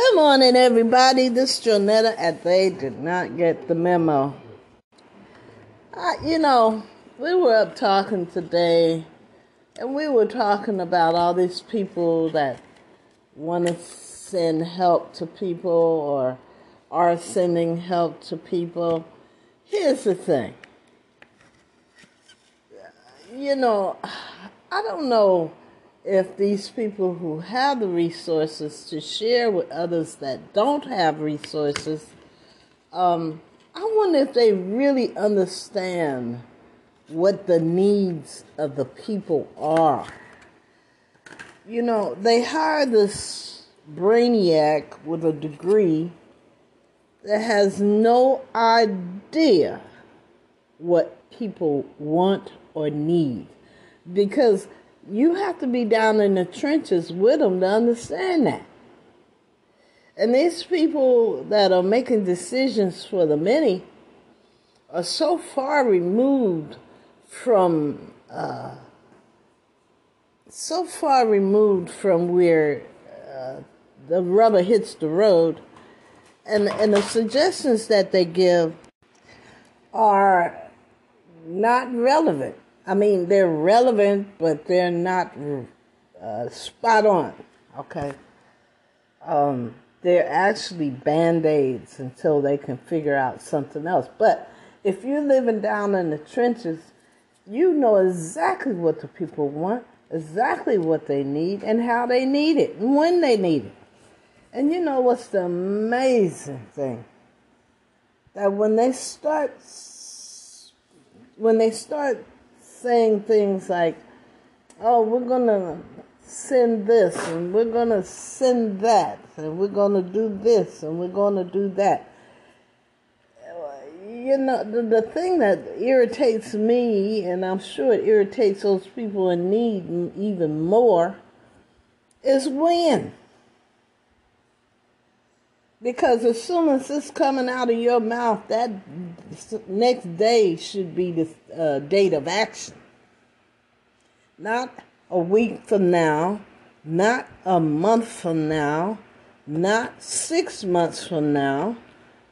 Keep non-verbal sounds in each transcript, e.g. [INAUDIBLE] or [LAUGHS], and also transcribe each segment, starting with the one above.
Good morning, everybody. This is Jonetta, and they did not get the memo. Uh, you know, we were up talking today, and we were talking about all these people that want to send help to people or are sending help to people. Here's the thing. You know, I don't know if these people who have the resources to share with others that don't have resources, um, I wonder if they really understand what the needs of the people are. You know, they hire this brainiac with a degree that has no idea what people want or need because you have to be down in the trenches with them to understand that. And these people that are making decisions for the many are so far removed from, uh, so far removed from where uh, the rubber hits the road, and and the suggestions that they give are not relevant I mean, they're relevant, but they're not uh, spot on. Okay. Um, they're actually band aids until they can figure out something else. But if you're living down in the trenches, you know exactly what the people want, exactly what they need, and how they need it, and when they need it. And you know what's the amazing thing? That when they start, when they start saying things like, oh, we're going to send this and we're going to send that and we're going to do this and we're going to do that. You know, the, the thing that irritates me, and I'm sure it irritates those people in need even more, is when. Because as soon as it's coming out of your mouth, that next day should be the uh, date of action. Not a week from now, not a month from now, not six months from now,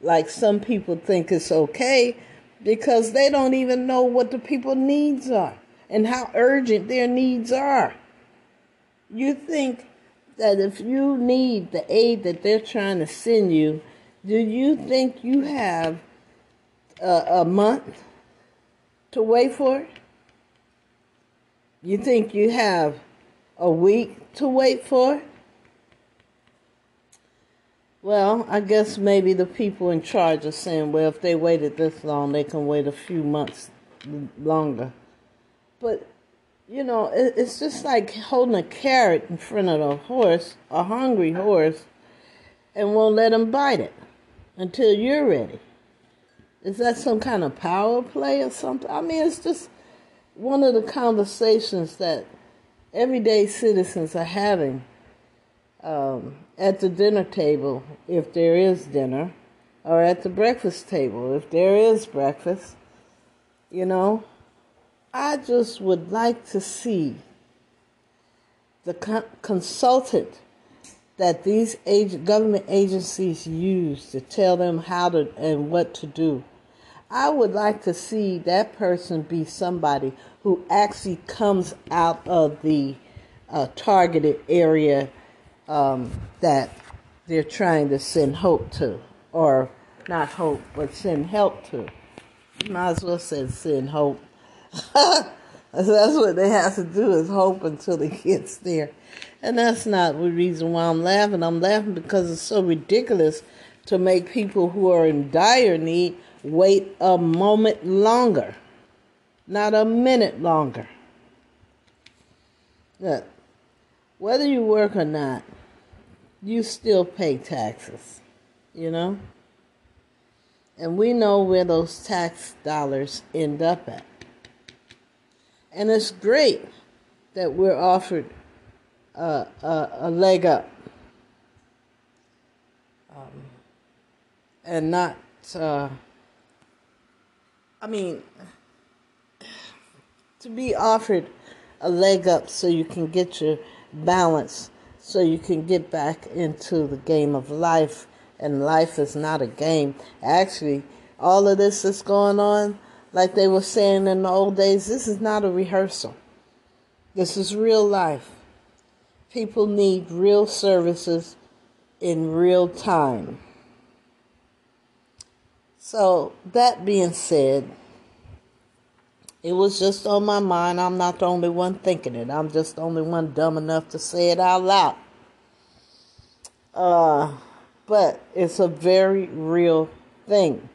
like some people think it's okay, because they don't even know what the people's needs are and how urgent their needs are. You think that if you need the aid that they're trying to send you, do you think you have a, a month to wait for it? You think you have a week to wait for it? Well, I guess maybe the people in charge are saying, well, if they waited this long, they can wait a few months longer. But you know, it's just like holding a carrot in front of a horse, a hungry horse, and won't let him bite it until you're ready. Is that some kind of power play or something? I mean, it's just one of the conversations that everyday citizens are having um, at the dinner table, if there is dinner, or at the breakfast table, if there is breakfast. You know, I just would like to see the consultant that these government agencies use to tell them how to and what to do. I would like to see that person be somebody who actually comes out of the uh, targeted area um, that they're trying to send hope to, or not hope, but send help to. Might as well say send hope. [LAUGHS] that's what they have to do is hope until it gets there. And that's not the reason why I'm laughing. I'm laughing because it's so ridiculous to make people who are in dire need wait a moment longer, not a minute longer. Look, whether you work or not, you still pay taxes, you know? And we know where those tax dollars end up at. And it's great that we're offered a, a, a leg up um, and not, uh, I mean, to be offered a leg up so you can get your balance so you can get back into the game of life. And life is not a game. Actually, all of this that's going on, like they were saying in the old days, this is not a rehearsal. This is real life. People need real services in real time. So, that being said, it was just on my mind. I'm not the only one thinking it. I'm just the only one dumb enough to say it out loud. Uh, but it's a very real thing.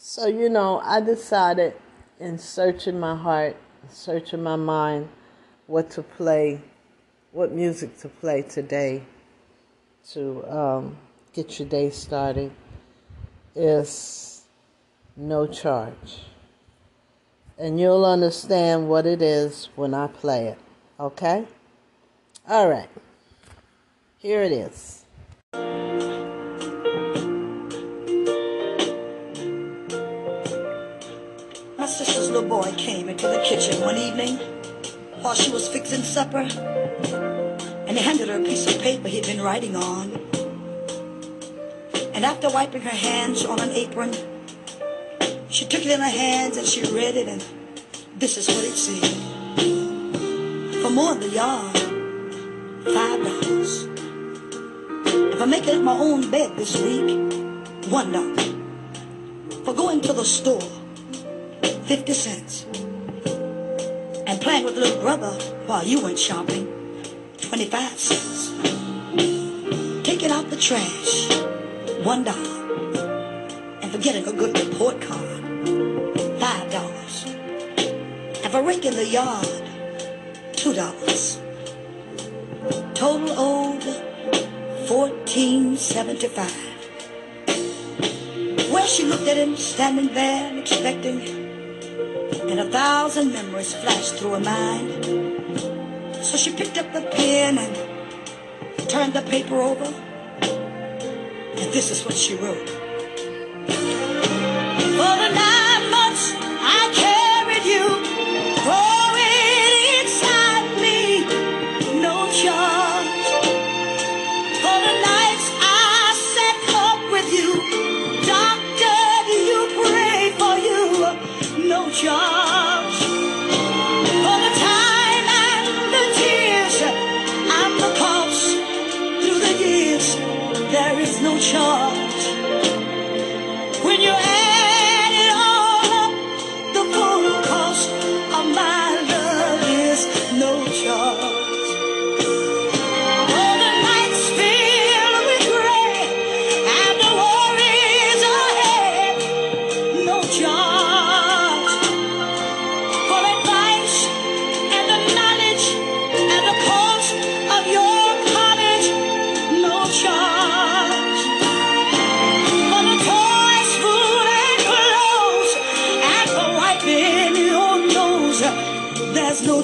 So, you know, I decided in searching my heart, searching my mind, what to play, what music to play today to um, get your day started is no charge. And you'll understand what it is when I play it. Okay? All right. Here it is. Little boy came into the kitchen one evening while she was fixing supper and he handed her a piece of paper he'd been writing on. And after wiping her hands on an apron, she took it in her hands and she read it and this is what it said. For more in the yard, five dollars. If I make it my own bed this week, one dollar. For going to the store, 50 cents. And playing with little brother while you went shopping, 25 cents. Taking out the trash, one dollar. And for getting a good report card, five dollars. And for raking the yard, two dollars. Total owed fourteen seventy-five. Well, she looked at him standing there expecting, and a thousand memories flashed through her mind. So she picked up the pen and turned the paper over, and this is what she wrote. For the nine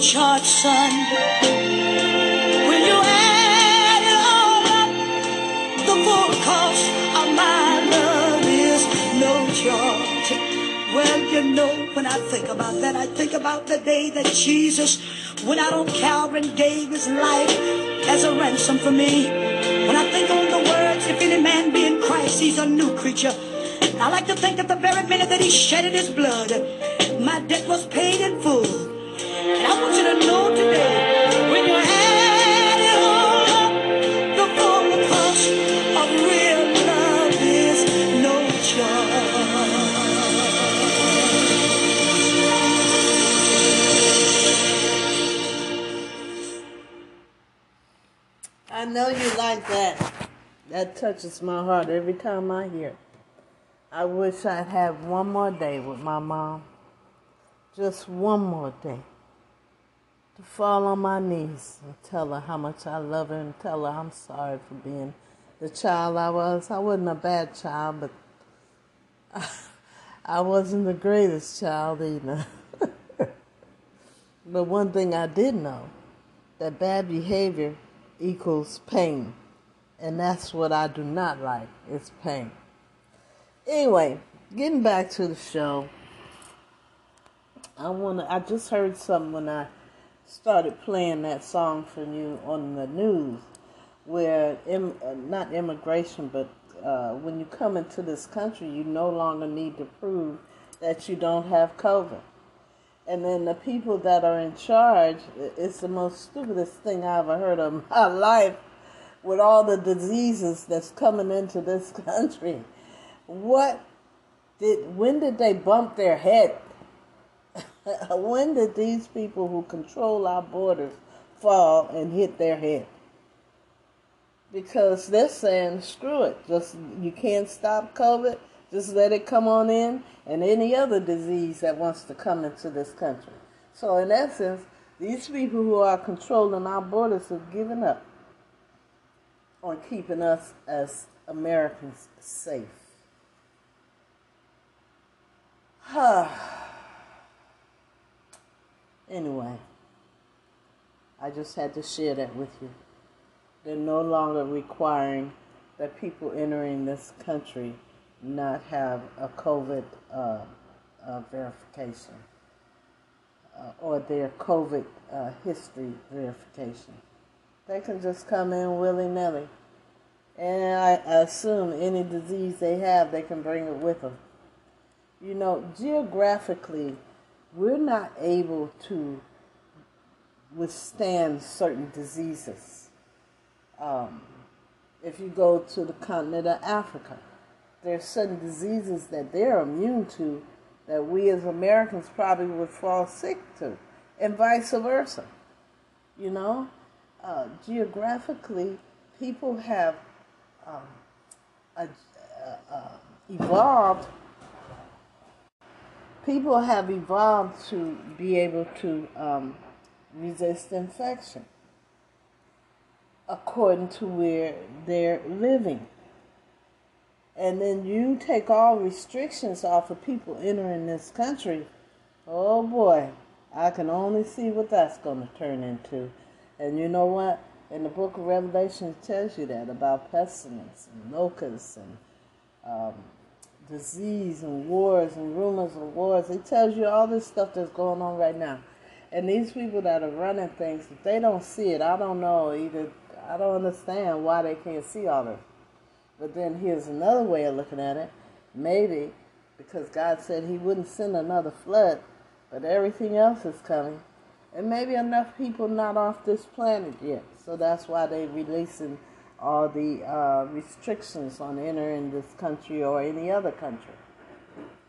charge, son. When you add it all up, the full cost of my love is no charge. Well, you know, when I think about that, I think about the day that Jesus went out on Calvary and gave his life as a ransom for me. When I think on the words, if any man be in Christ, he's a new creature. I like to think that the very minute that he shedded his blood, my debt was paid in full. I know you like that. That touches my heart every time I hear it. I wish I'd have one more day with my mom. Just one more day. To fall on my knees and tell her how much I love her and tell her I'm sorry for being the child I was. I wasn't a bad child, but [LAUGHS] I wasn't the greatest child either. [LAUGHS] but one thing I did know that bad behavior equals pain. And that's what I do not like. It's pain. Anyway, getting back to the show. I wanna I just heard something when I started playing that song for you on the news, where Im, uh, not immigration, but uh, when you come into this country, you no longer need to prove that you don't have COVID. And then the people that are in charge, it's the most stupidest thing I ever heard of [LAUGHS] my life with all the diseases that's coming into this [LAUGHS] country. What did, when did they bump their head? [LAUGHS] when did these people who control our borders fall and hit their head? Because they're saying, screw it, just you can't stop COVID, just let it come on in, and any other disease that wants to come into this country. So, in essence, these people who are controlling our borders have given up on keeping us as Americans safe. [SIGHS] [SIGHS] anyway, I just had to share that with you. They're no longer requiring that people entering this country not have a COVID uh, uh, verification uh, or their COVID uh, history verification. They can just come in willy nilly. And I assume any disease they have, they can bring it with them. You know, geographically, we're not able to withstand certain diseases. Um, if you go to the continent of Africa, there are certain diseases that they're immune to that we as Americans probably would fall sick to, and vice versa. You know, uh, geographically, people have um, uh, uh, evolved. People have evolved to be able to um, resist infection according to where they're living. And then you take all restrictions off of people entering this country. Oh boy, I can only see what that's going to turn into. And you know what? In the book of Revelation, it tells you that about pestilence and locusts and um, disease and wars and rumors of wars. It tells you all this stuff that's going on right now. And these people that are running things, if they don't see it, I don't know either. I don't understand why they can't see all this. But then here's another way of looking at it. Maybe because God said He wouldn't send another flood, but everything else is coming. And maybe enough people not off this planet yet. So that's why they're releasing all the uh, restrictions on entering this country or any other country.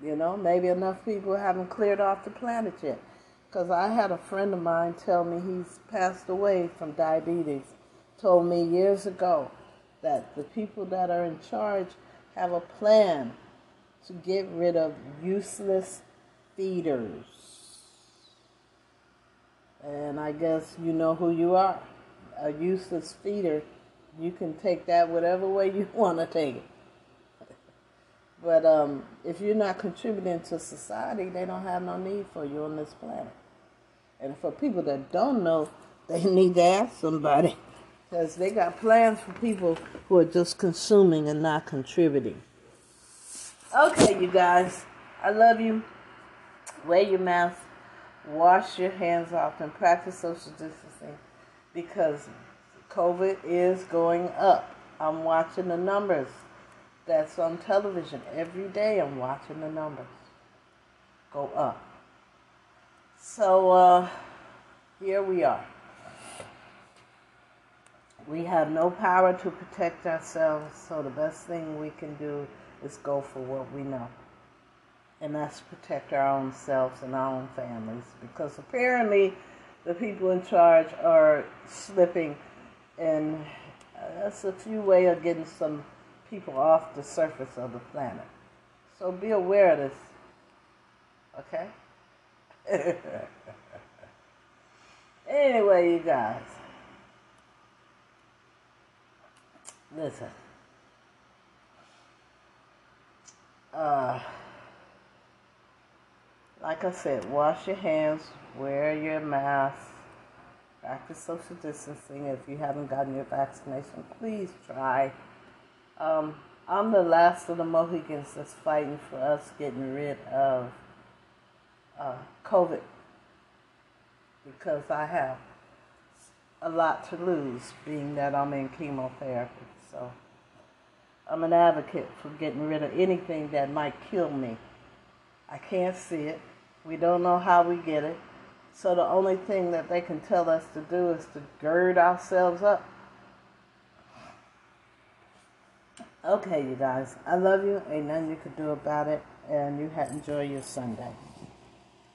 You know, maybe enough people haven't cleared off the planet yet. Because I had a friend of mine tell me he's passed away from diabetes. Told me years ago that the people that are in charge have a plan to get rid of useless feeders. And I guess you know who you are. A useless feeder. You can take that whatever way you [LAUGHS] want to take it. But um, if you're not contributing to society, they don't have no need for you on this planet. And for people that don't know, [LAUGHS] they need to ask somebody [LAUGHS] because they got plans for people who are just consuming and not contributing. Okay, you guys, I love you. Wear your mask, wash your hands off, and practice social distancing because COVID is going up. I'm watching the numbers. That's on television. Every day I'm watching the numbers go up. So, uh, here we are. We have no power to protect ourselves, so the best thing we can do is go for what we know. And that's protect our own selves and our own families. Because apparently the people in charge are slipping, and that's a few way of getting some people off the surface of the planet. So be aware of this. Okay? [LAUGHS] anyway, you guys. Listen. Uh, like I said, wash your hands, wear your mask, practice social distancing. If you haven't gotten your vaccination, please try. Um, I'm the last of the Mohicans that's fighting for us getting rid of uh, COVID. because I have a lot to lose, being that I'm in chemotherapy. So I'm an advocate for getting rid of anything that might kill me. I can't see it. We don't know how we get it. So the only thing that they can tell us to do is to gird ourselves up. Okay, you guys. I love you. Ain't nothing you could do about it. And you had enjoy your Sunday.